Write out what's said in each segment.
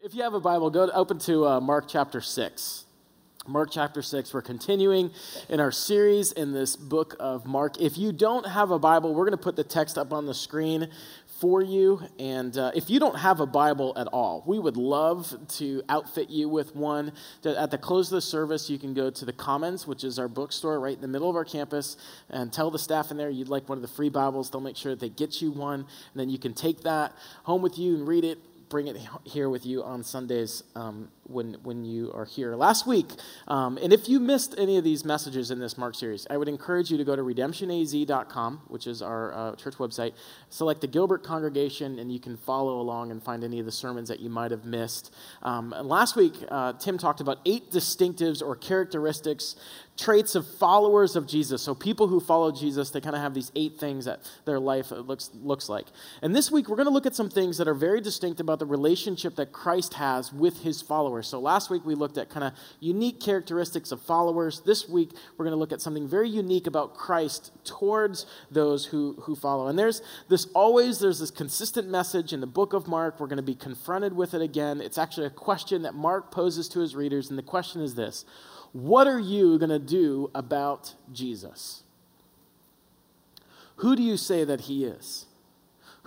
If you have a Bible, go to, open to uh, Mark chapter 6. Mark chapter 6. We're continuing in our series in this book of Mark. If you don't have a Bible, we're going to put the text up on the screen for you. And uh, if you don't have a Bible at all, we would love to outfit you with one. At the close of the service, you can go to the Commons, which is our bookstore right in the middle of our campus, and tell the staff in there you'd like one of the free Bibles. They'll make sure that they get you one. And then you can take that home with you and read it bring it here with you on Sundays um, when, when you are here. Last week, um, and if you missed any of these messages in this Mark series, I would encourage you to go to redemptionaz.com, which is our uh, church website, select the Gilbert congregation, and you can follow along and find any of the sermons that you might have missed. Um, last week, uh, Tim talked about eight distinctives or characteristics traits of followers of Jesus. So people who follow Jesus, they kind of have these eight things that their life looks looks like. And this week we're going to look at some things that are very distinct about the relationship that Christ has with his followers. So last week we looked at kind of unique characteristics of followers. This week we're going to look at something very unique about Christ towards those who who follow. And there's this always there's this consistent message in the book of Mark. We're going to be confronted with it again. It's actually a question that Mark poses to his readers and the question is this: what are you going to do about Jesus? Who do you say that he is?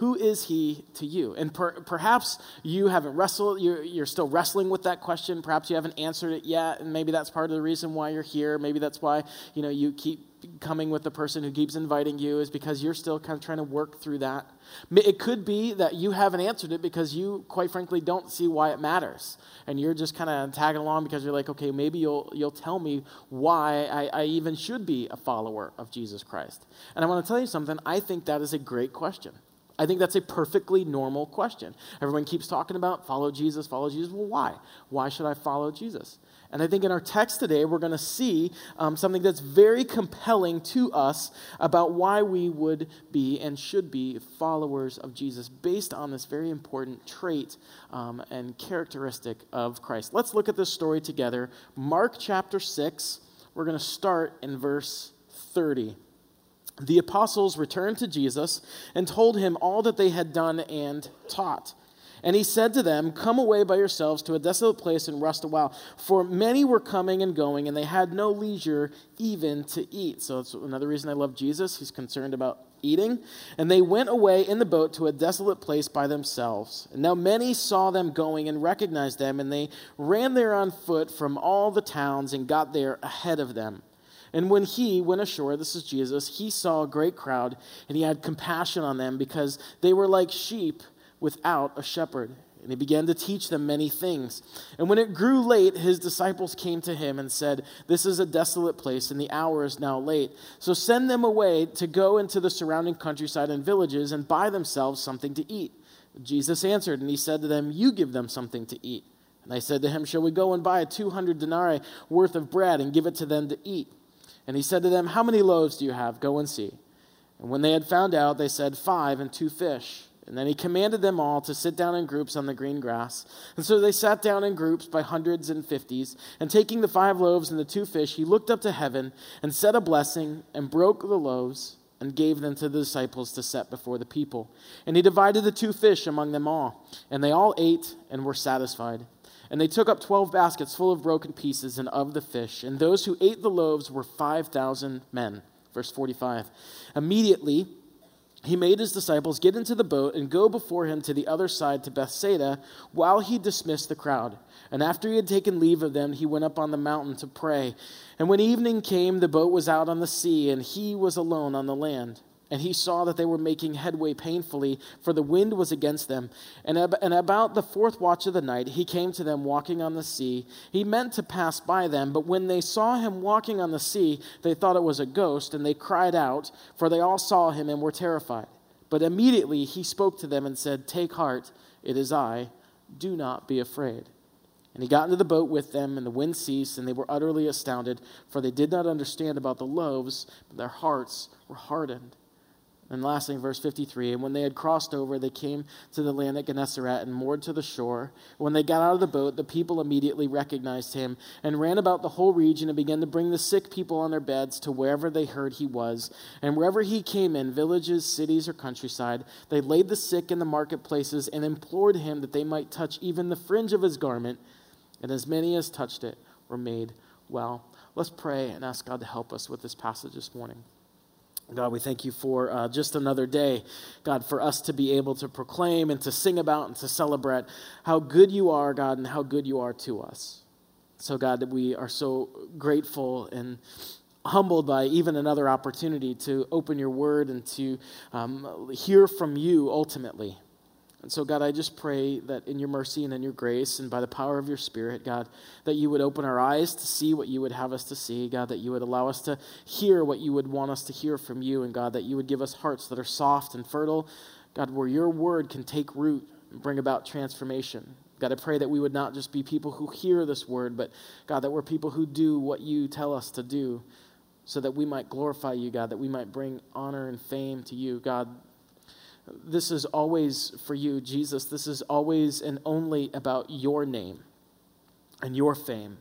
Who is he to you? And per, perhaps you haven't wrestled, you're, you're, still wrestling with that question. Perhaps you haven't answered it yet, and maybe that's part of the reason why you're here. Maybe that's why you know you keep coming with the person who keeps inviting you is because you're still kind of trying to work through that. It could be that you haven't answered it because you, quite frankly, don't see why it matters. And you're just kind of tagging along because you're like, okay, maybe you'll, you'll tell me why I, I even should be a follower of Jesus Christ. And I want to tell you something. I think that is a great question. I think that's a perfectly normal question. Everyone keeps talking about follow Jesus, follow Jesus. Well, why? Why should I follow Jesus? And I think in our text today, we're going to see um, something that's very compelling to us about why we would be and should be followers of Jesus based on this very important trait um, and characteristic of Christ. Let's look at this story together. Mark chapter 6, we're going to start in verse 30. The apostles returned to Jesus and told him all that they had done and taught. And he said to them, Come away by yourselves to a desolate place and rest a while. For many were coming and going, and they had no leisure even to eat. So that's another reason I love Jesus. He's concerned about eating. And they went away in the boat to a desolate place by themselves. And now many saw them going and recognized them, and they ran there on foot from all the towns and got there ahead of them. And when he went ashore, this is Jesus, he saw a great crowd, and he had compassion on them because they were like sheep without a shepherd. And he began to teach them many things. And when it grew late, his disciples came to him and said, This is a desolate place, and the hour is now late. So send them away to go into the surrounding countryside and villages and buy themselves something to eat. Jesus answered, and he said to them, You give them something to eat. And they said to him, Shall we go and buy 200 denarii worth of bread and give it to them to eat? And he said to them, How many loaves do you have? Go and see. And when they had found out, they said, Five and two fish. And then he commanded them all to sit down in groups on the green grass. And so they sat down in groups by hundreds and fifties. And taking the five loaves and the two fish, he looked up to heaven and said a blessing and broke the loaves and gave them to the disciples to set before the people. And he divided the two fish among them all. And they all ate and were satisfied. And they took up twelve baskets full of broken pieces and of the fish. And those who ate the loaves were 5,000 men. Verse 45. Immediately, he made his disciples get into the boat and go before him to the other side to Bethsaida while he dismissed the crowd. And after he had taken leave of them, he went up on the mountain to pray. And when evening came, the boat was out on the sea, and he was alone on the land. And he saw that they were making headway painfully, for the wind was against them. And, ab- and about the fourth watch of the night, he came to them walking on the sea. He meant to pass by them, but when they saw him walking on the sea, they thought it was a ghost, and they cried out, for they all saw him and were terrified. But immediately he spoke to them and said, Take heart, it is I. Do not be afraid. And he got into the boat with them, and the wind ceased, and they were utterly astounded, for they did not understand about the loaves, but their hearts were hardened. And lastly, verse 53 And when they had crossed over, they came to the land at Gennesaret and moored to the shore. When they got out of the boat, the people immediately recognized him and ran about the whole region and began to bring the sick people on their beds to wherever they heard he was. And wherever he came in, villages, cities, or countryside, they laid the sick in the marketplaces and implored him that they might touch even the fringe of his garment. And as many as touched it were made well. Let's pray and ask God to help us with this passage this morning. God, we thank you for uh, just another day, God, for us to be able to proclaim and to sing about and to celebrate how good you are, God, and how good you are to us. So, God, that we are so grateful and humbled by even another opportunity to open your word and to um, hear from you ultimately. And so, God, I just pray that in your mercy and in your grace and by the power of your Spirit, God, that you would open our eyes to see what you would have us to see, God, that you would allow us to hear what you would want us to hear from you, and God, that you would give us hearts that are soft and fertile, God, where your word can take root and bring about transformation. God, I pray that we would not just be people who hear this word, but God, that we're people who do what you tell us to do so that we might glorify you, God, that we might bring honor and fame to you, God this is always for you, Jesus. This is always and only about your name and your fame.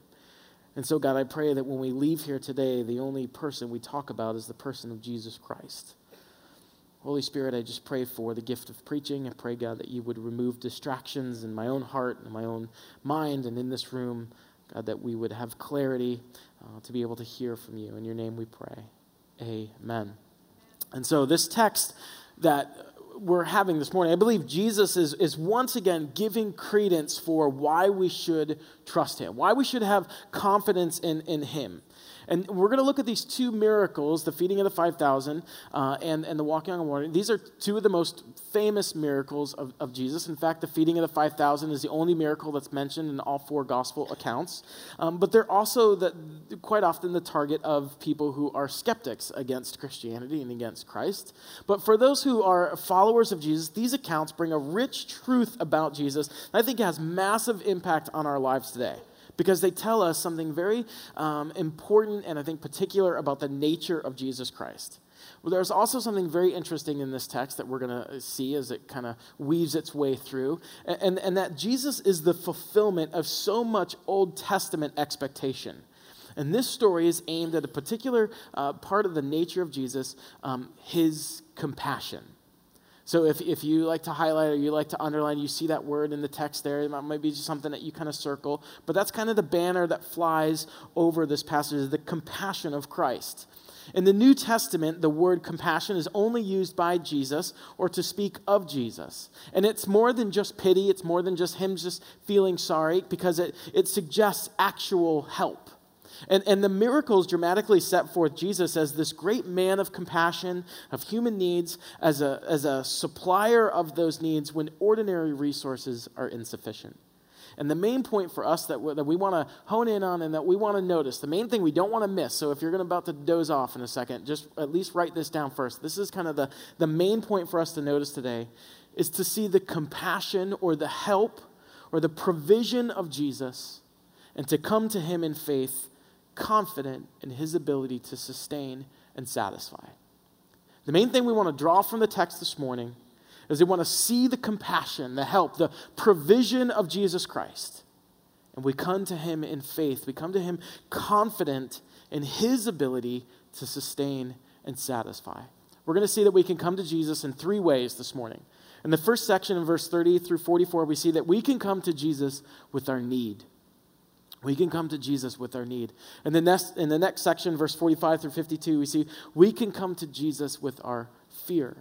And so, God, I pray that when we leave here today, the only person we talk about is the person of Jesus Christ. Holy Spirit, I just pray for the gift of preaching. I pray, God, that you would remove distractions in my own heart and my own mind and in this room. God, that we would have clarity uh, to be able to hear from you. In your name we pray. Amen. And so, this text that we're having this morning, I believe Jesus is, is once again giving credence for why we should trust him, why we should have confidence in, in him. And we're going to look at these two miracles the feeding of the 5,000 uh, and, and the walking on water. These are two of the most famous miracles of, of Jesus. In fact, the feeding of the 5,000 is the only miracle that's mentioned in all four gospel accounts. Um, but they're also the, quite often the target of people who are skeptics against Christianity and against Christ. But for those who are followers of Jesus, these accounts bring a rich truth about Jesus that I think has massive impact on our lives today because they tell us something very um, important and I think particular about the nature of Jesus Christ. Well, there's also something very interesting in this text that we're going to see as it kind of weaves its way through, and, and, that Jesus is the fulfillment of so much Old Testament expectation. And this story is aimed at a particular uh, part of the nature of Jesus, um, his compassion. So if, if you like to highlight or you like to underline, you see that word in the text there. It might be just something that you kind of circle. But that's kind of the banner that flies over this passage, the compassion of Christ. In the New Testament, the word compassion is only used by Jesus or to speak of Jesus. And it's more than just pity, it's more than just him just feeling sorry because it, it suggests actual help. And, and the miracles dramatically set forth Jesus as this great man of compassion, of human needs, as a, as a supplier of those needs when ordinary resources are insufficient. And the main point for us that, that we want to hone in on and that we want to notice, the main thing we don't want to miss, so if you're going about to doze off in a second, just at least write this down first. This is kind of the, the main point for us to notice today, is to see the compassion or the help or the provision of Jesus and to come to him in faith confident in his ability to sustain and satisfy. The main thing we want to draw from the text this morning is we want to see the compassion, the help, the provision of Jesus Christ. And we come to him in faith. We come to him confident in his ability to sustain and satisfy. We're going to see that we can come to Jesus in three ways this morning. In the first section, in verse 30 through 44, we see that we can come to Jesus with our need. We can come to Jesus with our need. And the next, in the next section, verse 45 through 52, we see we can come to Jesus with our fear.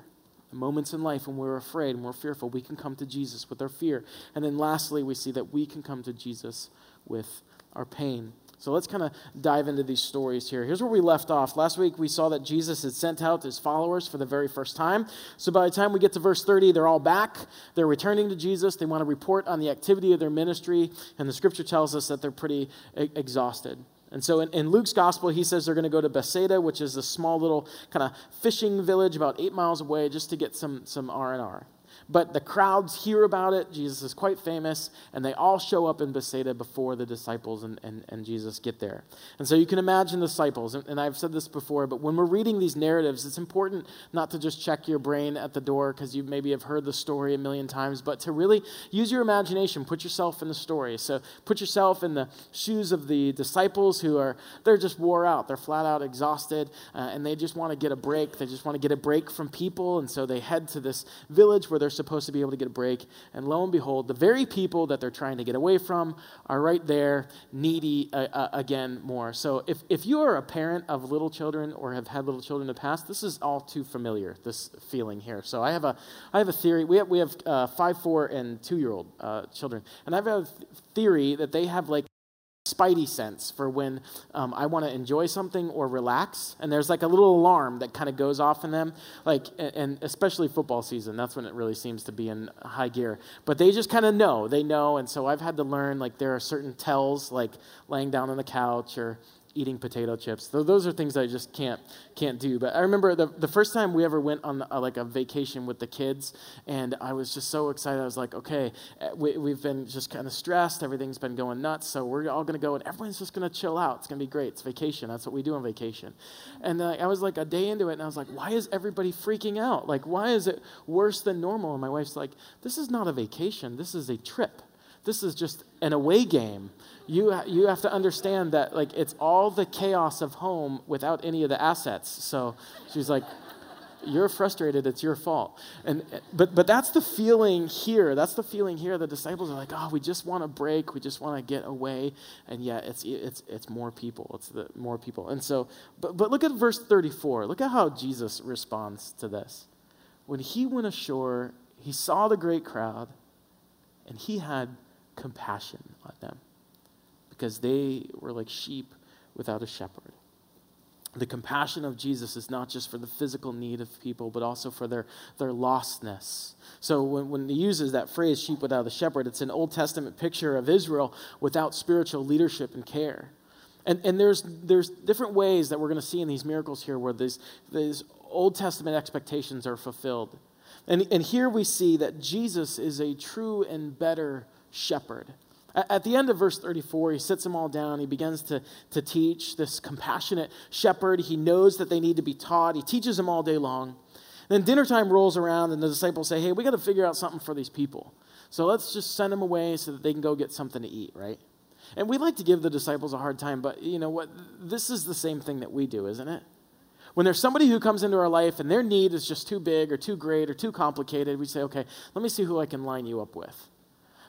The moments in life when we're afraid and we're fearful, we can come to Jesus with our fear. And then lastly, we see that we can come to Jesus with our pain. So let's kind of dive into these stories here. Here's where we left off. Last week we saw that Jesus had sent out his followers for the very first time. So by the time we get to verse 30, they're all back. They're returning to Jesus. They want to report on the activity of their ministry. And the scripture tells us that they're pretty exhausted. And so in, in, Luke's gospel, he says they're going to go to Bethsaida, which is a small little kind of fishing village about eight miles away, just to get some, some R&R. But the crowds hear about it. Jesus is quite famous, and they all show up in Bethsaida before the disciples and, and, and Jesus get there. And so you can imagine the disciples, and, and I've said this before, but when we're reading these narratives, it's important not to just check your brain at the door because you maybe have heard the story a million times, but to really use your imagination, put yourself in the story. So put yourself in the shoes of the disciples who are, they're just wore out. They're flat out exhausted, uh, and they just want to get a break. They just want to get a break from people, and so they head to this village where they're supposed to be able to get a break. And lo and behold, the very people that they're trying to get away from are right there, needy uh, uh, again more. So if, if you are a parent of little children or have had little children in the past, this is all too familiar, this feeling here. So I have a, I have a theory. We have, we have uh, five, four, and two year old uh, children. And I have a theory that they have like spidey sense for when um, I want to enjoy something or relax. And there's like a little alarm that kind of goes off in them, like, and especially football season. That's when it really seems to be in high gear. But they just kind of know. They know. And so I've had to learn, like, there are certain tells, like laying down on the couch or eating potato chips. Those are things I just can't can't do. But I remember the, the first time we ever went on a, like a vacation with the kids, and I was just so excited. I was like, okay, eh, we, we've been just kind of stressed. Everything's been going nuts, so we're all going to go, and everyone's just going to chill out. It's going to be great. It's vacation. That's what we do on vacation. And uh, I was like a day into it, and I was like, why is everybody freaking out? Like, why is it worse than normal? And my wife's like, this is not a vacation. This is a trip. This is just an away game. You, you have to understand that like it's all the chaos of home without any of the assets. So she's like you're frustrated it's your fault. And but but that's the feeling here. That's the feeling here. The disciples are like oh we just want to break. We just want to get away. And yet it's it's it's more people. It's the more people. And so but but look at verse 34 look at how jesus responds to this. When he went ashore he saw the great crowd and he had compassion on them because they were like sheep without a shepherd. The compassion of Jesus is not just for the physical need of people, but also for their, their lostness. So when, when he uses that phrase, sheep without a shepherd, it's an Old Testament picture of Israel without spiritual leadership and care. And, and there's, there's different ways that we're going to see in these miracles here where these, these Old Testament expectations are fulfilled. And, and here we see that Jesus is a true and better shepherd. At the end of verse 34, he sits them all down. He begins to, to teach this compassionate shepherd. He knows that they need to be taught. He teaches them all day long. Then dinner time rolls around, and the disciples say, Hey, we got to figure out something for these people. So let's just send them away so that they can go get something to eat, right? And we like to give the disciples a hard time, but you know what? This is the same thing that we do, isn't it? When there's somebody who comes into our life and their need is just too big or too great or too complicated, we say, okay, let me see who I can line you up with.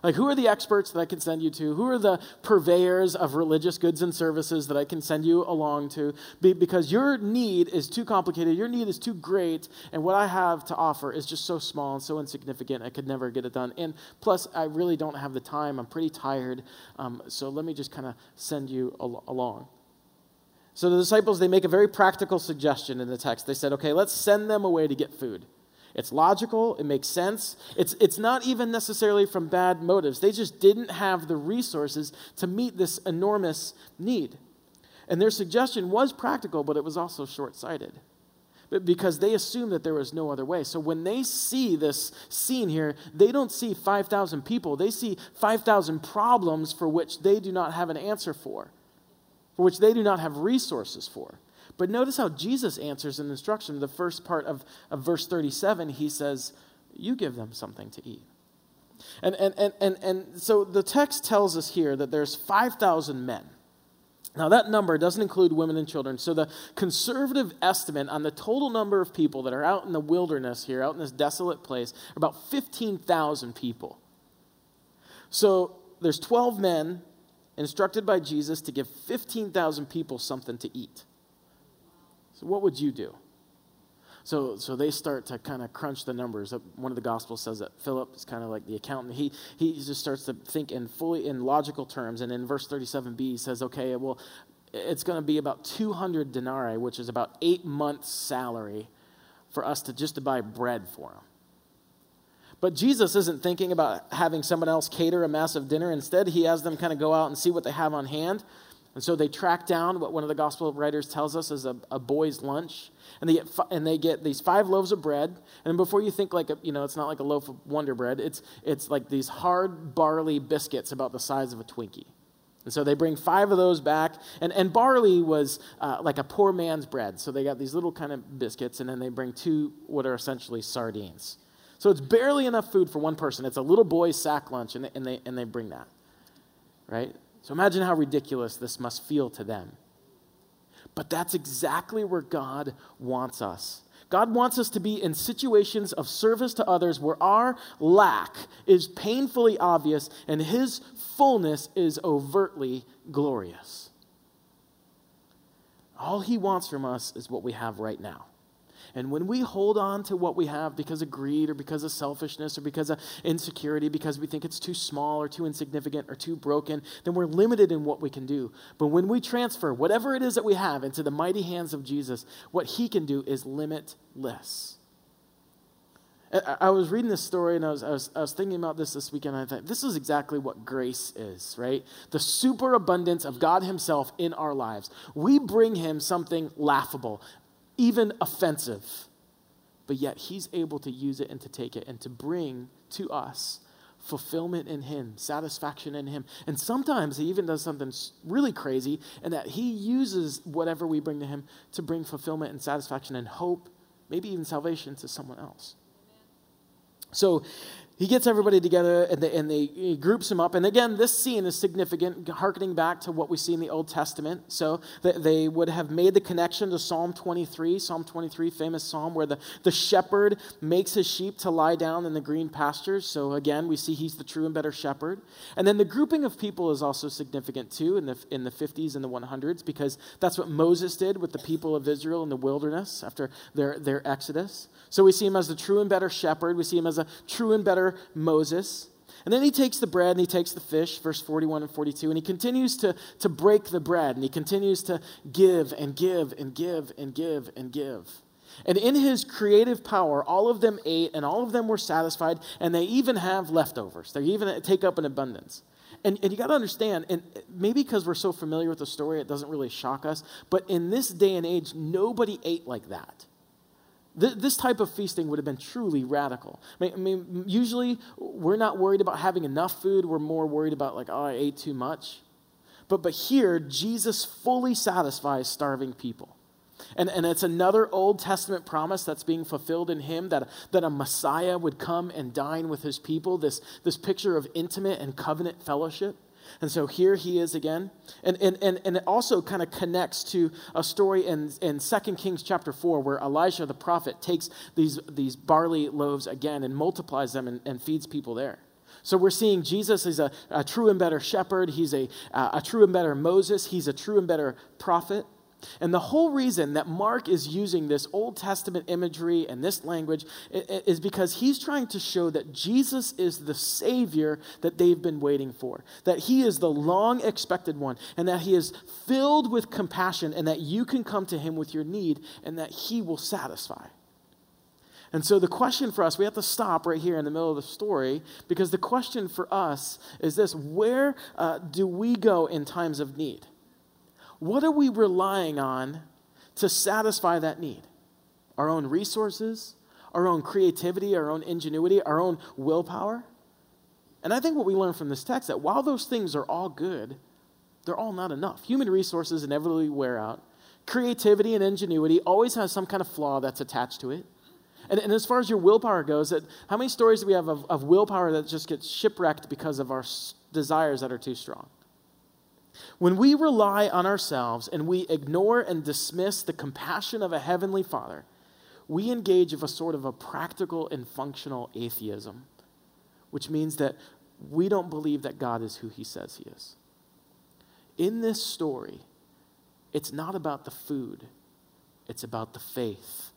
Like, who are the experts that I can send you to? Who are the purveyors of religious goods and services that I can send you along to? Be, because your need is too complicated, your need is too great, and what I have to offer is just so small and so insignificant, I could never get it done. And plus, I really don't have the time. I'm pretty tired. Um, so let me just kind of send you al- along. So the disciples, they make a very practical suggestion in the text. They said, okay, let's send them away to get food. It's logical, it makes sense. It's, it's not even necessarily from bad motives. They just didn't have the resources to meet this enormous need. And their suggestion was practical, but it was also short sighted because they assumed that there was no other way. So when they see this scene here, they don't see 5,000 people, they see 5,000 problems for which they do not have an answer for, for which they do not have resources for. But notice how Jesus answers an instruction. The first part of, of verse 37, he says, You give them something to eat. And, and, and, and, and so the text tells us here that there's 5,000 men. Now, that number doesn't include women and children. So, the conservative estimate on the total number of people that are out in the wilderness here, out in this desolate place, are about 15,000 people. So, there's 12 men instructed by Jesus to give 15,000 people something to eat. So, what would you do? So, so they start to kind of crunch the numbers. One of the Gospels says that Philip is kind of like the accountant. He, he just starts to think in fully in logical terms. And in verse 37b, he says, okay, well, it's going to be about 200 denarii, which is about eight months' salary for us to just to buy bread for them. But Jesus isn't thinking about having someone else cater a massive dinner. Instead, he has them kind of go out and see what they have on hand And so they track down what one of the gospel writers tells us is a, a boy's lunch. And they, get fi- and they get these five loaves of bread. And before you think like, a, you know, it's not like a loaf of Wonder Bread, it's, it's like these hard barley biscuits about the size of a Twinkie. And so they bring five of those back. And, and barley was uh, like a poor man's bread. So they got these little kind of biscuits, and then they bring two what are essentially sardines. So it's barely enough food for one person. It's a little boy's sack lunch, and they, and they, and they bring that. Right? So imagine how ridiculous this must feel to them. But that's exactly where God wants us. God wants us to be in situations of service to others where our lack is painfully obvious and His fullness is overtly glorious. All He wants from us is what we have right now. And when we hold on to what we have because of greed or because of selfishness or because of insecurity, because we think it's too small or too insignificant or too broken, then we're limited in what we can do. But when we transfer whatever it is that we have into the mighty hands of Jesus, what he can do is limitless. I was reading this story and I was, I, was, I was thinking about this this weekend. I thought, this is exactly what grace is, right? The superabundance of God Himself in our lives. We bring Him something laughable, even offensive. But yet he's able to use it and to take it and to bring to us fulfillment in him, satisfaction in him. And sometimes he even does something really crazy and that he uses whatever we bring to him to bring fulfillment and satisfaction and hope, maybe even salvation to someone else. So he gets everybody together and, they, and they, he groups them up. And again, this scene is significant, harkening back to what we see in the Old Testament. So they would have made the connection to Psalm 23, Psalm 23, famous psalm, where the, the shepherd makes his sheep to lie down in the green pastures. So again, we see he's the true and better shepherd. And then the grouping of people is also significant too in the, in the 50s and the 100s, because that's what Moses did with the people of Israel in the wilderness after their, their exodus. So we see him as the true and better shepherd. We see him as a true and better Moses. And then he takes the bread and he takes the fish, verse 41 and 42, and he continues to, to break the bread and he continues to give and give and give and give and give. And in his creative power, all of them ate and all of them were satisfied, and they even have leftovers. They even take up an abundance. And, and you got to understand, and maybe because we're so familiar with the story, it doesn't really shock us, but in this day and age, nobody ate like that. This type of feasting would have been truly radical. I mean, usually we're not worried about having enough food. We're more worried about, like, oh, I ate too much. But, but here, Jesus fully satisfies starving people. And, and it's another Old Testament promise that's being fulfilled in him that, that a Messiah would come and dine with his people, this, this picture of intimate and covenant fellowship. And so here he is again. And, and, and, and it also kind of connects to a story in, in 2 Kings chapter 4 where Elijah the prophet takes these, these barley loaves again and multiplies them and, and feeds people there. So we're seeing Jesus is a, a true and better shepherd. He's a, a true and better Moses. He's a true and better prophet. And the whole reason that Mark is using this Old Testament imagery and this language is because he's trying to show that Jesus is the Savior that they've been waiting for, that he is the long expected one, and that he is filled with compassion, and that you can come to him with your need, and that he will satisfy. And so the question for us, we have to stop right here in the middle of the story because the question for us is this where uh, do we go in times of need? What are we relying on to satisfy that need? Our own resources, our own creativity, our own ingenuity, our own willpower? And I think what we learn from this text that while those things are all good, they're all not enough. Human resources inevitably wear out. Creativity and ingenuity always has some kind of flaw that's attached to it. And, and as far as your willpower goes, that, how many stories do we have of, of willpower that just gets shipwrecked because of our desires that are too strong? When we rely on ourselves and we ignore and dismiss the compassion of a heavenly Father, we engage of a sort of a practical and functional atheism, which means that we don't believe that God is who he says he is. In this story, it's not about the food, it's about the faith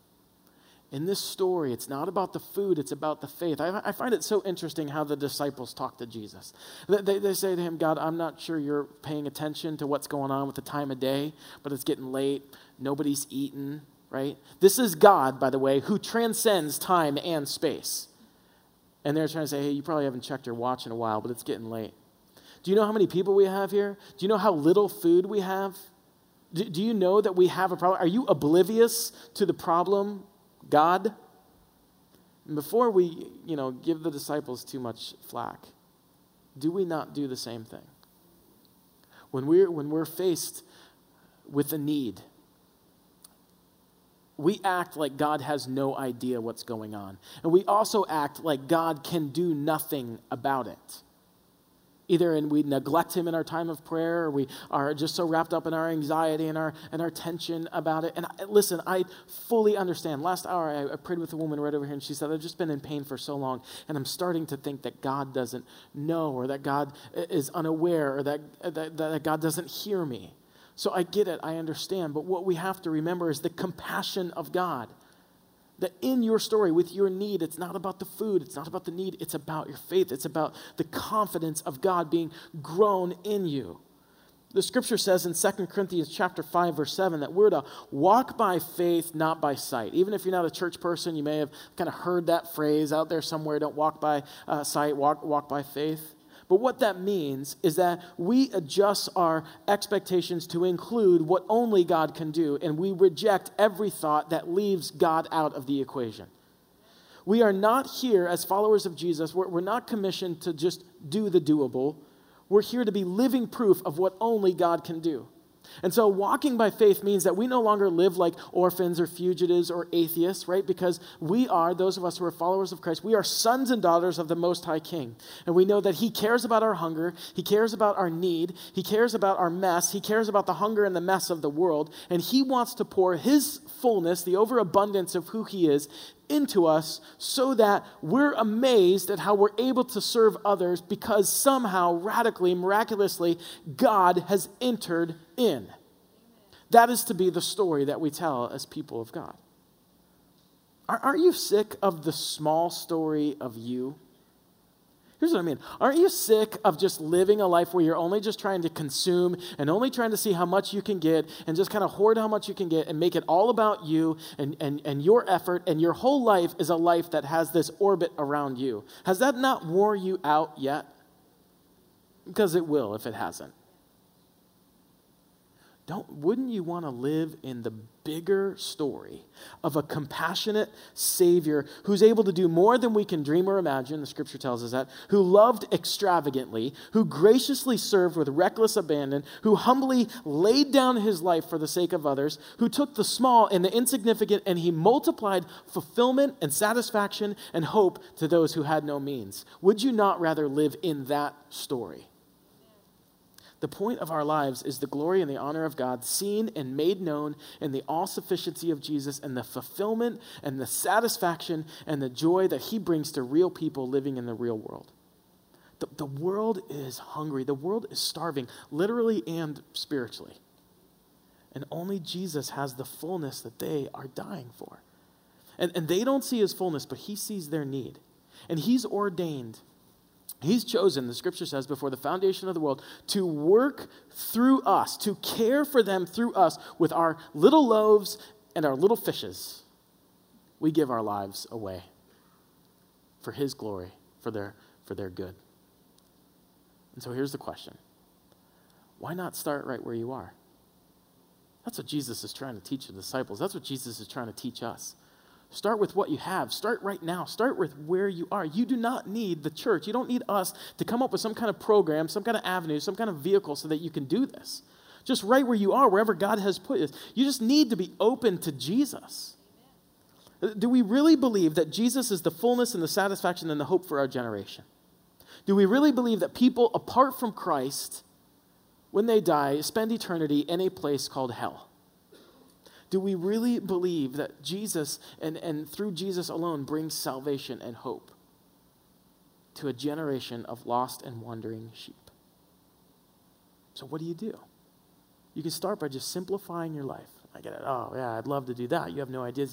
in this story, it's not about the food, it's about the faith. I, I find it so interesting how the disciples talk to Jesus. They, they, they, say to him, God, I'm not sure you're paying attention to what's going on with the time of day, but it's getting late. Nobody's eaten, right? This is God, by the way, who transcends time and space. And they're trying to say, hey, you probably haven't checked your watch in a while, but it's getting late. Do you know how many people we have here? Do you know how little food we have? Do, do you know that we have a problem? Are you oblivious to the problem, God? before we, you know, give the disciples too much flack, do we not do the same thing? When we're, when we're faced with a need, we act like God has no idea what's going on. And we also act like God can do nothing about it. Either and we neglect him in our time of prayer, or we are just so wrapped up in our anxiety and our and our tension about it. And I, listen, I fully understand. Last hour, I, I prayed with a woman right over here, and she said, "I've just been in pain for so long, and I'm starting to think that God doesn't know, or that God is unaware, or that that, that God doesn't hear me." So I get it, I understand. But what we have to remember is the compassion of God. That in your story, with your need, it's not about the food, it's not about the need, it's about your faith, it's about the confidence of God being grown in you. The scripture says in 2 Corinthians chapter 5 verse 7 that we're to walk by faith not by sight. Even if you're not a church person, you may have kind of heard that phrase out there somewhere, don't walk by uh, sight, walk walk by faith. But what that means is that we adjust our expectations to include what only God can do, and we reject every thought that leaves God out of the equation. We are not here as followers of Jesus, we're, we're not commissioned to just do the doable. We're here to be living proof of what only God can do. And so walking by faith means that we no longer live like orphans or fugitives or atheists, right? Because we are, those of us who are followers of Christ, we are sons and daughters of the Most High King. And we know that He cares about our hunger, He cares about our need, He cares about our mess, He cares about the hunger and the mess of the world, and He wants to pour His fullness, the overabundance of who He is, into us so that we're amazed at how we're able to serve others because somehow, radically, miraculously, God has entered in. That is to be the story that we tell as people of God. Aren't you sick of the small story of you? Here's what I mean. Aren't you sick of just living a life where you're only just trying to consume and only trying to see how much you can get and just kind of hoard how much you can get and make it all about you and, and, and your effort and your whole life is a life that has this orbit around you? Has that not wore you out yet? Because it will if it hasn't. Don't, wouldn't you want to live in the bigger story of a compassionate Savior who's able to do more than we can dream or imagine? The scripture tells us that. Who loved extravagantly, who graciously served with reckless abandon, who humbly laid down his life for the sake of others, who took the small and the insignificant and he multiplied fulfillment and satisfaction and hope to those who had no means. Would you not rather live in that story? The point of our lives is the glory and the honor of God, seen and made known in the all sufficiency of Jesus and the fulfillment and the satisfaction and the joy that He brings to real people living in the real world. The, the world is hungry, the world is starving, literally and spiritually. And only Jesus has the fullness that they are dying for. And, and they don't see His fullness, but He sees their need. And He's ordained He's chosen, the scripture says, before the foundation of the world, to work through us, to care for them through us with our little loaves and our little fishes. We give our lives away for His glory, for their, for their good. And so here's the question why not start right where you are? That's what Jesus is trying to teach the disciples. That's what Jesus is trying to teach us. Start with what you have. Start right now. Start with where you are. You do not need the church. You don't need us to come up with some kind of program, some kind of avenue, some kind of vehicle so that you can do this. Just right where you are, wherever God has put you. You just need to be open to Jesus. Do we really believe that Jesus is the fullness and the satisfaction and the hope for our generation? Do we really believe that people apart from Christ, when they die, spend eternity in a place called hell? Do we really believe that Jesus and, and through Jesus alone brings salvation and hope to a generation of lost and wandering sheep? So, what do you do? You can start by just simplifying your life. I get it. Oh, yeah, I'd love to do that. You have no idea,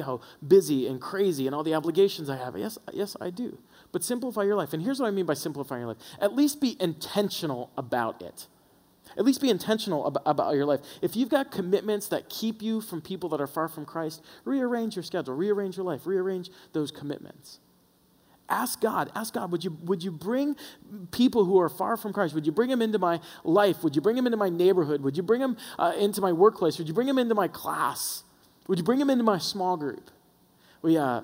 how busy and crazy and all the obligations I have. Yes, yes, I do. But simplify your life. And here's what I mean by simplifying your life at least be intentional about it. At least be intentional about, about, your life. If you've got commitments that keep you from people that are far from Christ, rearrange your schedule, rearrange your life, rearrange those commitments. Ask God, ask God, would you, would you bring people who are far from Christ? Would you bring them into my life? Would you bring them into my neighborhood? Would you bring them uh, into my workplace? Would you bring them into my class? Would you bring them into my small group? We, uh,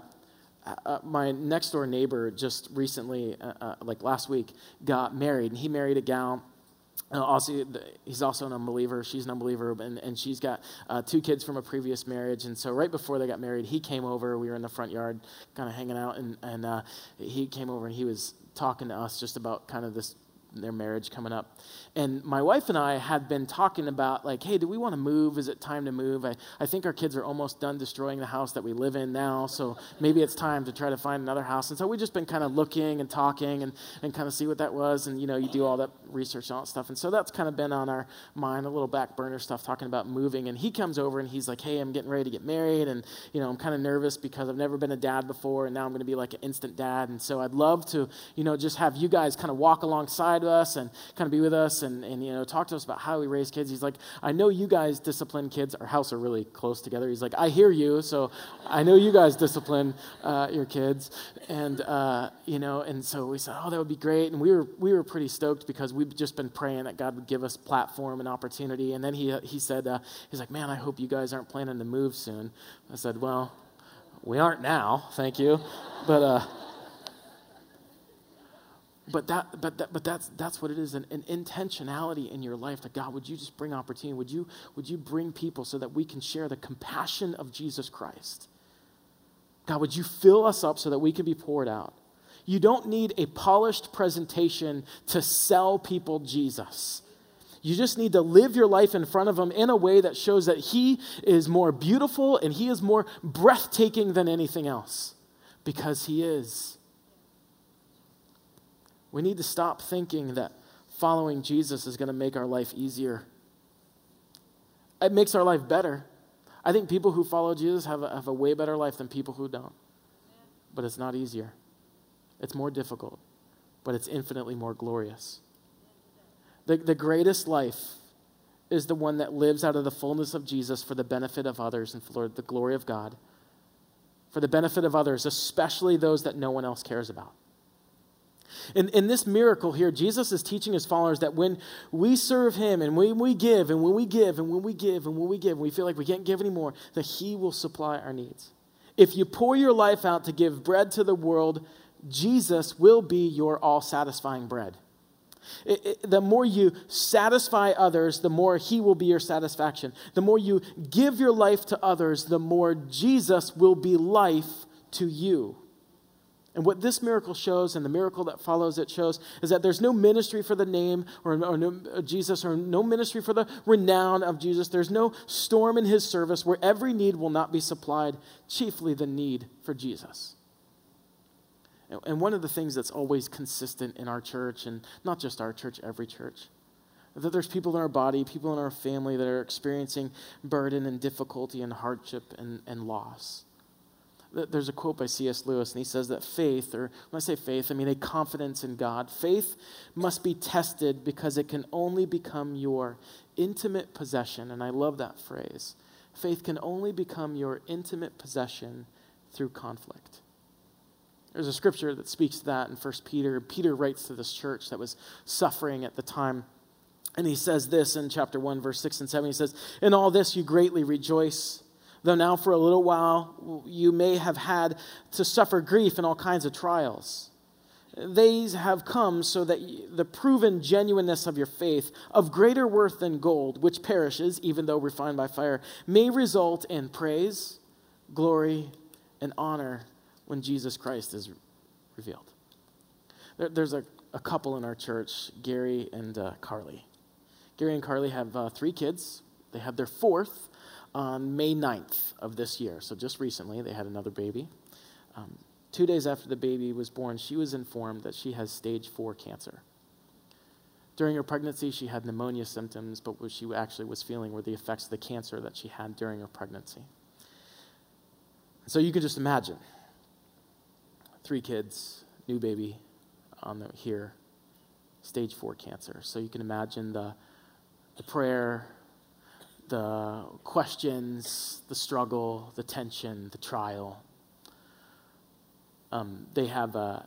uh, my next door neighbor just recently, uh, uh, like last week, got married, and he married a gal also, he's also an unbeliever. She's an unbeliever, and, and she's got uh, two kids from a previous marriage. And so, right before they got married, he came over. We were in the front yard, kind of hanging out, and, and uh, he came over and he was talking to us just about kind of this their marriage coming up. And my wife and I had been talking about, like, hey, do we want to move? Is it time to move? I, I think our kids are almost done destroying the house that we live in now, so maybe it's time to try to find another house. And so we've just been kind of looking and talking and, and kind of see what that was. And, you know, you do all that research and all that stuff. And so that's kind of been on our mind, a little back burner stuff, talking about moving. And he comes over and he's like, hey, I'm getting ready to get married. And, you know, I'm kind of nervous because I've never been a dad before, and now I'm going to be like an instant dad. And so I'd love to, you know, just have you guys kind of walk alongside us and kind of be with us and, and, you know, talk to us about how we raise kids. He's like, I know you guys discipline kids. Our house are really close together. He's like, I hear you, so I know you guys discipline uh, your kids. And, uh, you know, and so we said, oh, that would be great. And we were, we were pretty stoked because we've just been praying that God would give us platform and opportunity. And then he, he said, uh, he's like, man, I hope you guys aren't planning to move soon. I said, well, we aren't now, thank you. But, uh, but that but that, but that's that's what it is an, an, intentionality in your life that god would you just bring opportunity? Would you would you bring people so that we can share the compassion of jesus christ? God would you fill us up so that we can be poured out? You don't need a polished presentation to sell people jesus. You just need to live your life in front of him in a way that shows that he is more beautiful and he is more breathtaking than anything else because he is we need to stop thinking that following Jesus is going to make our life easier. It makes our life better. I think people who follow Jesus have a, have a way better life than people who don't. But it's not easier, it's more difficult, but it's infinitely more glorious. The, the greatest life is the one that lives out of the fullness of Jesus for the benefit of others and for the glory of God, for the benefit of others, especially those that no one else cares about. In, in this miracle here, Jesus is teaching his followers that when we serve him and when we give and when we give and when we give and when we give, and we feel like we can't give anymore, that he will supply our needs. If you pour your life out to give bread to the world, Jesus will be your all satisfying bread. It, it, the more you satisfy others, the more He will be your satisfaction. The more you give your life to others, the more Jesus will be life to you. And what this miracle shows, and the miracle that follows it shows, is that there's no ministry for the name or, or no, uh, Jesus, or no ministry for the renown of Jesus. There's no storm in his service where every need will not be supplied, chiefly the need for Jesus. And, and one of the things that's always consistent in our church, and not just our church, every church, that there's people in our body, people in our family that are experiencing burden and difficulty and hardship and, and loss. There's a quote by C.S. Lewis, and he says that faith, or when I say faith, I mean a confidence in God, faith must be tested because it can only become your intimate possession. And I love that phrase. Faith can only become your intimate possession through conflict. There's a scripture that speaks to that in 1 Peter. Peter writes to this church that was suffering at the time. And he says this in chapter 1, verse 6 and 7. He says, In all this you greatly rejoice though now for a little while you may have had to suffer grief and all kinds of trials. These have come so that the proven genuineness of your faith, of greater worth than gold, which perishes, even though refined by fire, may result in praise, glory, and honor when Jesus Christ is revealed. There, there's a, a, couple in our church, Gary and uh, Carly. Gary and Carly have uh, three kids. They have their fourth on May 9th of this year. So just recently, they had another baby. Um, two days after the baby was born, she was informed that she has stage four cancer. During her pregnancy, she had pneumonia symptoms, but what she actually was feeling were the effects of the cancer that she had during her pregnancy. So you can just imagine three kids, new baby on the, here, stage four cancer. So you can imagine the, the prayer, the questions, the struggle, the tension, the trial. um, they have a,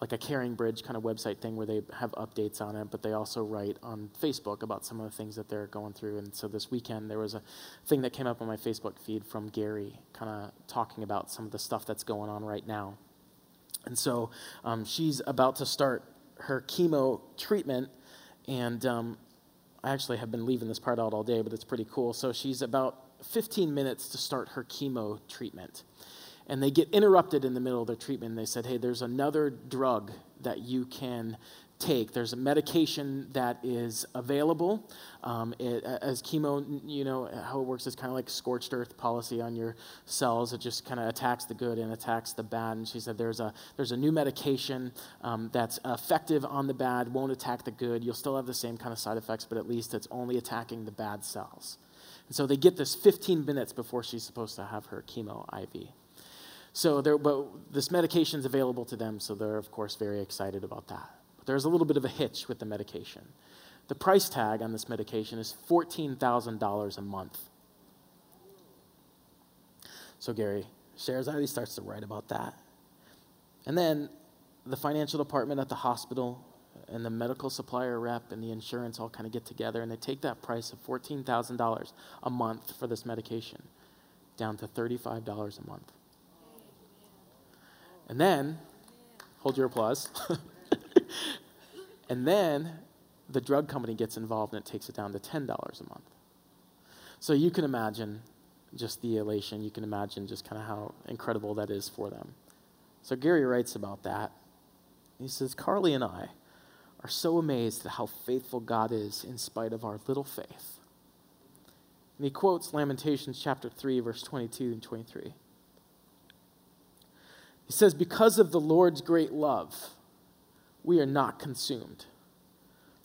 like a CaringBridge kind of website thing where they have updates on it, but they also write on Facebook about some of the things that they're going through. And so this weekend there was a thing that came up on my Facebook feed from Gary, kind of talking about some of the stuff that's going on right now. And so um, she's about to start her chemo treatment, and um, I actually have been leaving this part out all day, but it's pretty cool. So she's about 15 minutes to start her chemo treatment and they get interrupted in the middle of their treatment. They said, hey, there's another drug that you can take. There's a medication that is available. Um, it, as chemo, you know, how it works is kind of like scorched earth policy on your cells. It just kind of attacks the good and attacks the bad. And she said, there's a, there's a new medication um, that's effective on the bad, won't attack the good. You'll still have the same kind of side effects, but at least it's only attacking the bad cells. And so they get this 15 minutes before she's supposed to have her chemo IV. So but this medication is available to them, so they're of course very excited about that. There's a little bit of a hitch with the medication. The price tag on this medication is $14,000 a month. So Gary shares he starts to write about that. And then the financial department at the hospital and the medical supplier rep and the insurance all kind of get together and they take that price of $14,000 a month for this medication down to $35 a month. And then, hold your applause. and then the drug company gets involved and it takes it down to $10 a month. So you can imagine just the elation. You can imagine just kind of how incredible that is for them. So Gary writes about that. He says, Carly and I are so amazed at how faithful God is in spite of our little faith. And he quotes Lamentations chapter 3, verse 22 and 23. He says, Because of the Lord's great love, we are not consumed,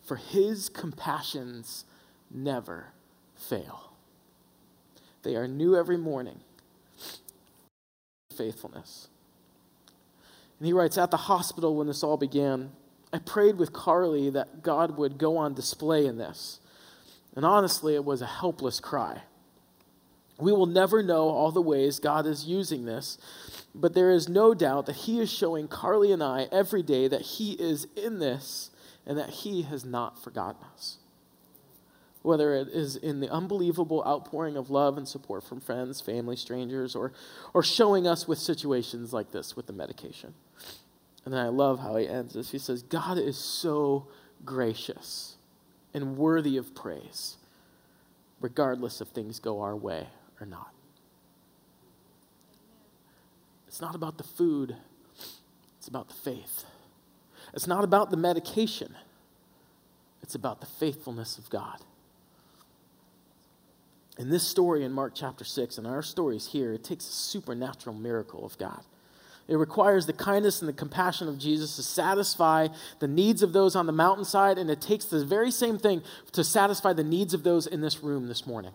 for his compassions never fail. They are new every morning. Faithfulness. And he writes, At the hospital when this all began, I prayed with Carly that God would go on display in this. And honestly, it was a helpless cry. We will never know all the ways God is using this, but there is no doubt that He is showing Carly and I every day that He is in this and that He has not forgotten us. Whether it is in the unbelievable outpouring of love and support from friends, family, strangers, or, or showing us with situations like this with the medication. And then I love how he ends this. He says, God is so gracious and worthy of praise, regardless if things go our way or not. It's not about the food, it's about the faith. It's not about the medication, it's about the faithfulness of God. In this story in Mark chapter 6, and our story is here, it takes a supernatural miracle of God. It requires the kindness and the compassion of Jesus to satisfy the needs of those on the mountainside, and it takes the very same thing to satisfy the needs of those in this room this morning.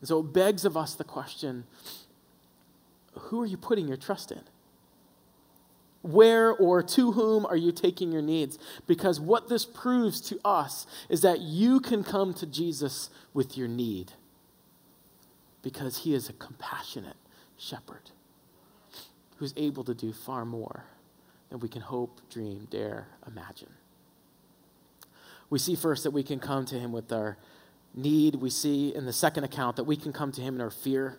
And so it begs of us the question who are you putting your trust in? Where or to whom are you taking your needs? Because what this proves to us is that you can come to Jesus with your need because he is a compassionate shepherd who's able to do far more than we can hope, dream, dare, imagine. We see first that we can come to him with our need, we see in the second account that we can come to him in our fear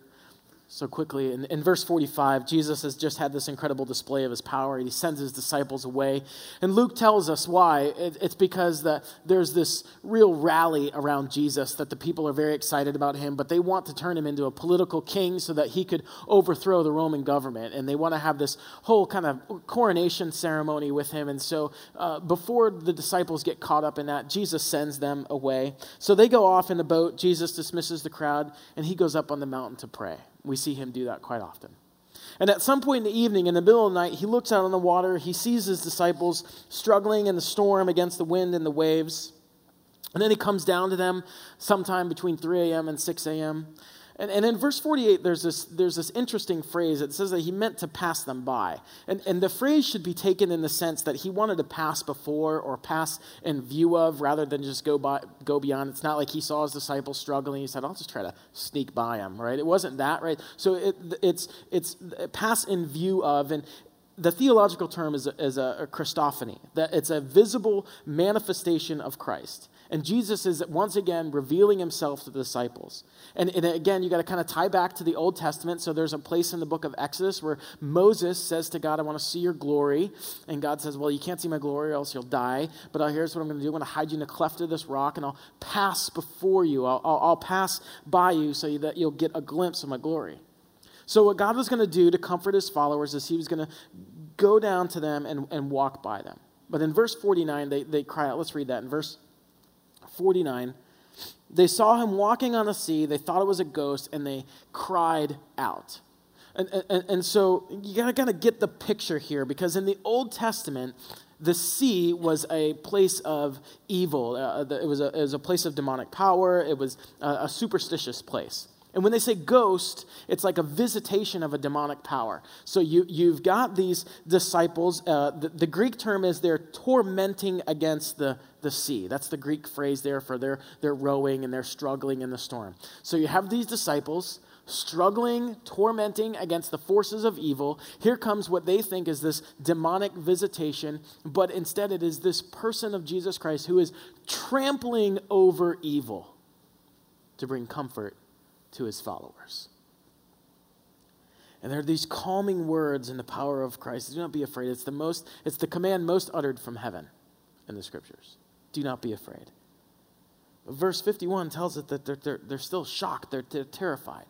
so quickly. In, in verse 45, Jesus has just had this incredible display of his power. He sends his disciples away. And Luke tells us why. It, it's because the, there's this real rally around Jesus that the people are very excited about him, but they want to turn him into a political king so that he could overthrow the Roman government. And they want to have this whole kind of coronation ceremony with him. And so uh, before the disciples get caught up in that, Jesus sends them away. So they go off in the boat. Jesus dismisses the crowd, and he goes up on the mountain to pray. We see him do that quite often. And at some point in the evening, in the middle of the night, he looks out on the water. He sees his disciples struggling in the storm against the wind and the waves. And then he comes down to them sometime between 3 a.m. and 6 a.m. And, and in verse 48, there's this, there's this interesting phrase. It says that he meant to pass them by. And, and the phrase should be taken in the sense that he wanted to pass before or pass in view of rather than just go, by, go beyond. It's not like he saw his disciples struggling. He said, I'll just try to sneak by them, right? It wasn't that, right? So it, it's, it's pass in view of. And, the theological term is a, is a, a Christophany, that it's a visible manifestation of Christ. And Jesus is once again revealing himself to the disciples. And, and again, you got to kind of tie back to the Old Testament. So there's a place in the book of Exodus where Moses says to God, I want to see your glory. And God says, Well, you can't see my glory or else you'll die. But uh, here's what I'm going to do I'm going to hide you in the cleft of this rock and I'll pass before you. I'll, I'll, I'll pass by you so that you'll get a glimpse of my glory. So, what God was going to do to comfort his followers is he was going to go down to them and, and walk by them. But in verse 49, they, they cry out. Let's read that in verse 49. They saw him walking on the sea. They thought it was a ghost, and they cried out. And, and, and so you gotta, gotta get the picture here because in the Old Testament, the sea was a place of evil. Uh, it, was a, it was a place of demonic power. It was a, a superstitious place. And when they say ghost, it's like a visitation of a demonic power. So you, you've got these disciples. Uh, the, the, Greek term is they're tormenting against the, the sea. That's the Greek phrase there for they're, they're rowing and they're struggling in the storm. So you have these disciples struggling, tormenting against the forces of evil. Here comes what they think is this demonic visitation, but instead it is this person of Jesus Christ who is trampling over evil to bring comfort to his followers. And there are these calming words in the power of Christ. Do not be afraid. It's the most, it's the command most uttered from heaven in the scriptures. Do not be afraid. Verse 51 tells us that they're, they're, they're still shocked, they're, they're terrified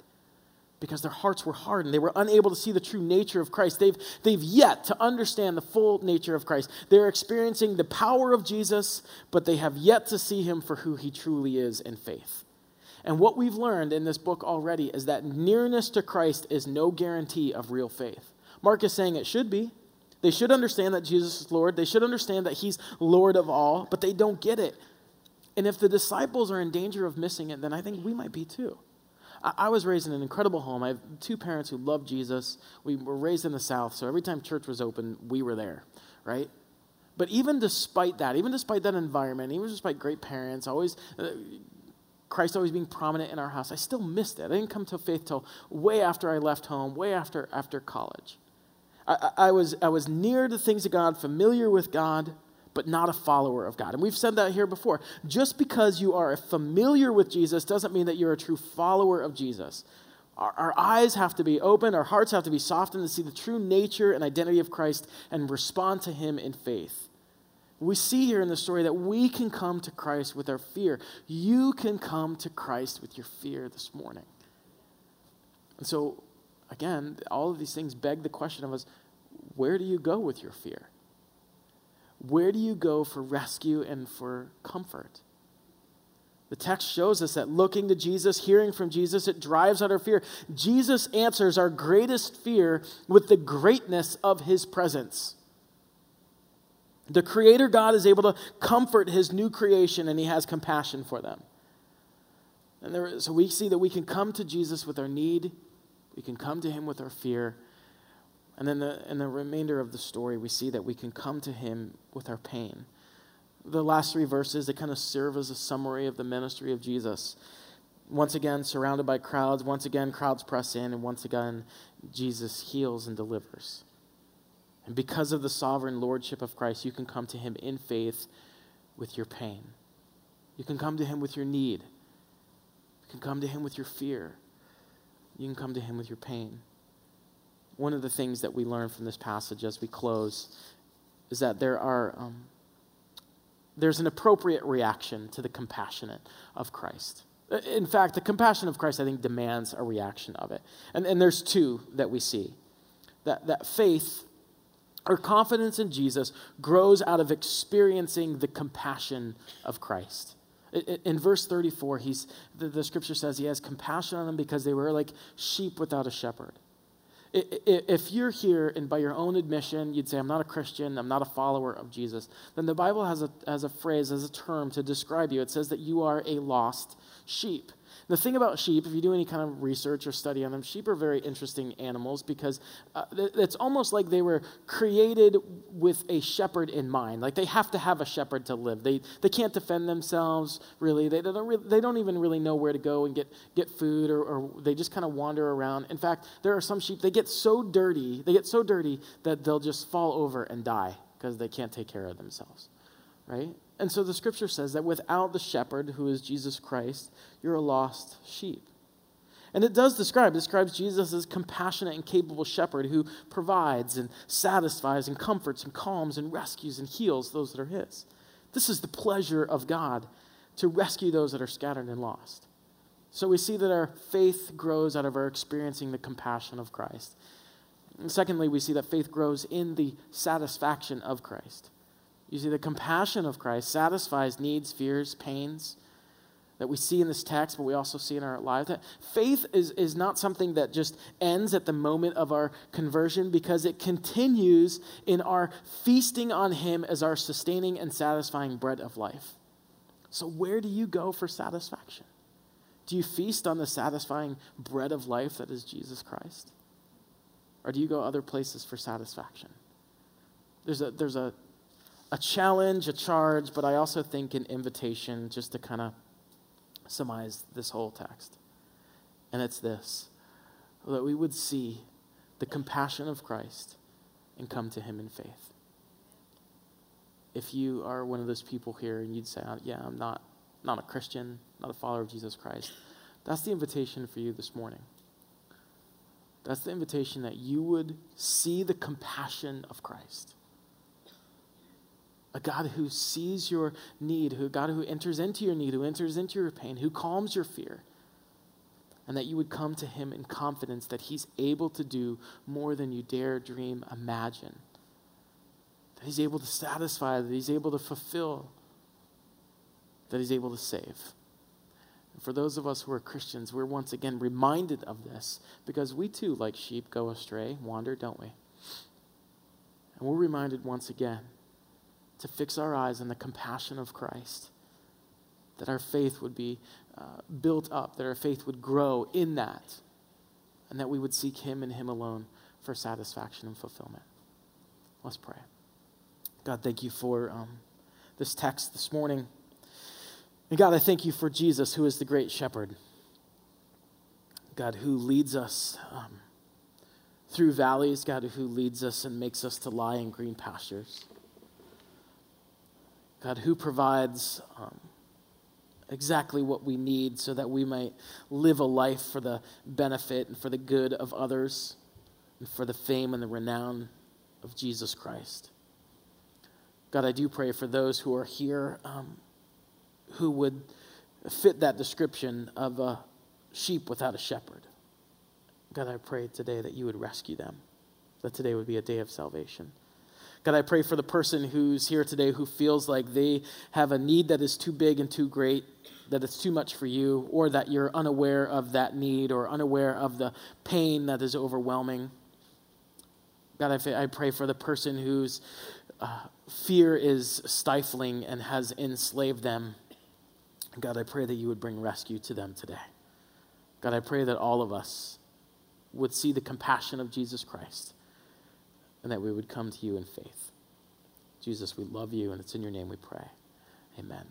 because their hearts were hardened. They were unable to see the true nature of Christ. They've, they've yet to understand the full nature of Christ. They're experiencing the power of Jesus, but they have yet to see him for who he truly is in faith. And what we've learned in this book already is that nearness to Christ is no guarantee of real faith. Mark is saying it should be. They should understand that Jesus is Lord. They should understand that He's Lord of all, but they don't get it. And if the disciples are in danger of missing it, then I think we might be too. I, was raised in an incredible home. I have two parents who love Jesus. We were raised in the South, so every time church was open, we were there, right? But even despite that, even despite that environment, even despite great parents, always uh, Christ always being prominent in our house, I still missed it. I didn't come to faith till way after I left home, way after after college. I, I, was, I was near the things of God, familiar with God, but not a follower of God. And we've said that here before. Just because you are familiar with Jesus doesn't mean that you're a true follower of Jesus. Our, our eyes have to be open, our hearts have to be softened to see the true nature and identity of Christ and respond to Him in faith. We see here in the story that we can come to Christ with our fear. You can come to Christ with your fear this morning. And so, again, all of these things beg the question of us where do you go with your fear? Where do you go for rescue and for comfort? The text shows us that looking to Jesus, hearing from Jesus, it drives out our fear. Jesus answers our greatest fear with the greatness of his presence. The Creator God is able to comfort His new creation and He has compassion for them. And there, so we see that we can come to Jesus with our need, we can come to Him with our fear. And then the, in the remainder of the story, we see that we can come to Him with our pain. The last three verses, they kind of serve as a summary of the ministry of Jesus. Once again, surrounded by crowds, once again, crowds press in, and once again, Jesus heals and delivers. And because of the sovereign lordship of Christ, you can come to him in faith with your pain. You can come to him with your need. You can come to him with your fear. You can come to him with your pain. One of the things that we learn from this passage as we close is that there are um, there's an appropriate reaction to the compassionate of Christ. In fact, the compassion of Christ, I think, demands a reaction of it. And, and there's two that we see. That, that faith our confidence in Jesus grows out of experiencing the compassion of Christ. In verse 34, he's, the, the scripture says he has compassion on them because they were like sheep without a shepherd. If you're here and by your own admission you'd say, I'm not a Christian, I'm not a follower of Jesus, then the Bible has a, has a phrase, has a term to describe you. It says that you are a lost sheep. The thing about sheep, if you do any kind of research or study on them, sheep are very interesting animals because uh, it's almost like they were created with a shepherd in mind. Like they have to have a shepherd to live. They, they can't defend themselves, really. They, don't, really, they don't even really know where to go and get, get food, or, or they just kind of wander around. In fact, there are some sheep, they get so dirty, they get so dirty that they'll just fall over and die because they can't take care of themselves, right? And so the scripture says that without the shepherd, who is Jesus Christ, you're a lost sheep. And it does describe, describes Jesus as compassionate and capable shepherd who provides and satisfies and comforts and calms and rescues and heals those that are his. This is the pleasure of God to rescue those that are scattered and lost. So we see that our faith grows out of our experiencing the compassion of Christ. And secondly, we see that faith grows in the satisfaction of Christ. You see, the compassion of Christ satisfies needs, fears, pains that we see in this text, but we also see in our lives. That faith is, is not something that just ends at the moment of our conversion because it continues in our feasting on Him as our sustaining and satisfying bread of life. So, where do you go for satisfaction? Do you feast on the satisfying bread of life that is Jesus Christ? Or do you go other places for satisfaction? There's a, there's a a challenge, a charge, but I also think an invitation just to kind of surmise this whole text. And it's this that we would see the compassion of Christ and come to him in faith. If you are one of those people here and you'd say, Yeah, I'm not, not a Christian, not a follower of Jesus Christ, that's the invitation for you this morning. That's the invitation that you would see the compassion of Christ a God who sees your need, who, a God who enters into your need, who enters into your pain, who calms your fear, and that you would come to him in confidence that he's able to do more than you dare dream, imagine. That he's able to satisfy, that he's able to fulfill, that he's able to save. And for those of us who are Christians, we're once again reminded of this because we too, like sheep, go astray, wander, don't we? And we're reminded once again to fix our eyes on the compassion of Christ, that our faith would be uh, built up, that our faith would grow in that, and that we would seek Him and Him alone for satisfaction and fulfillment. Let's pray. God, thank you for um, this text this morning. And God, I thank you for Jesus, who is the great shepherd. God, who leads us um, through valleys, God, who leads us and makes us to lie in green pastures. God, who provides um, exactly what we need so that we might live a life for the benefit and for the good of others and for the fame and the renown of Jesus Christ. God, I do pray for those who are here um, who would fit that description of a sheep without a shepherd. God, I pray today that you would rescue them, that today would be a day of salvation. God, I pray for the person who's here today who feels like they have a need that is too big and too great, that it's too much for you, or that you're unaware of that need or unaware of the pain that is overwhelming. God, I, pray for the person whose uh, fear is stifling and has enslaved them. God, I pray that you would bring rescue to them today. God, I pray that all of us would see the compassion of Jesus Christ and that we would come to you in faith. Jesus, we love you, and it's in your name we pray. Amen.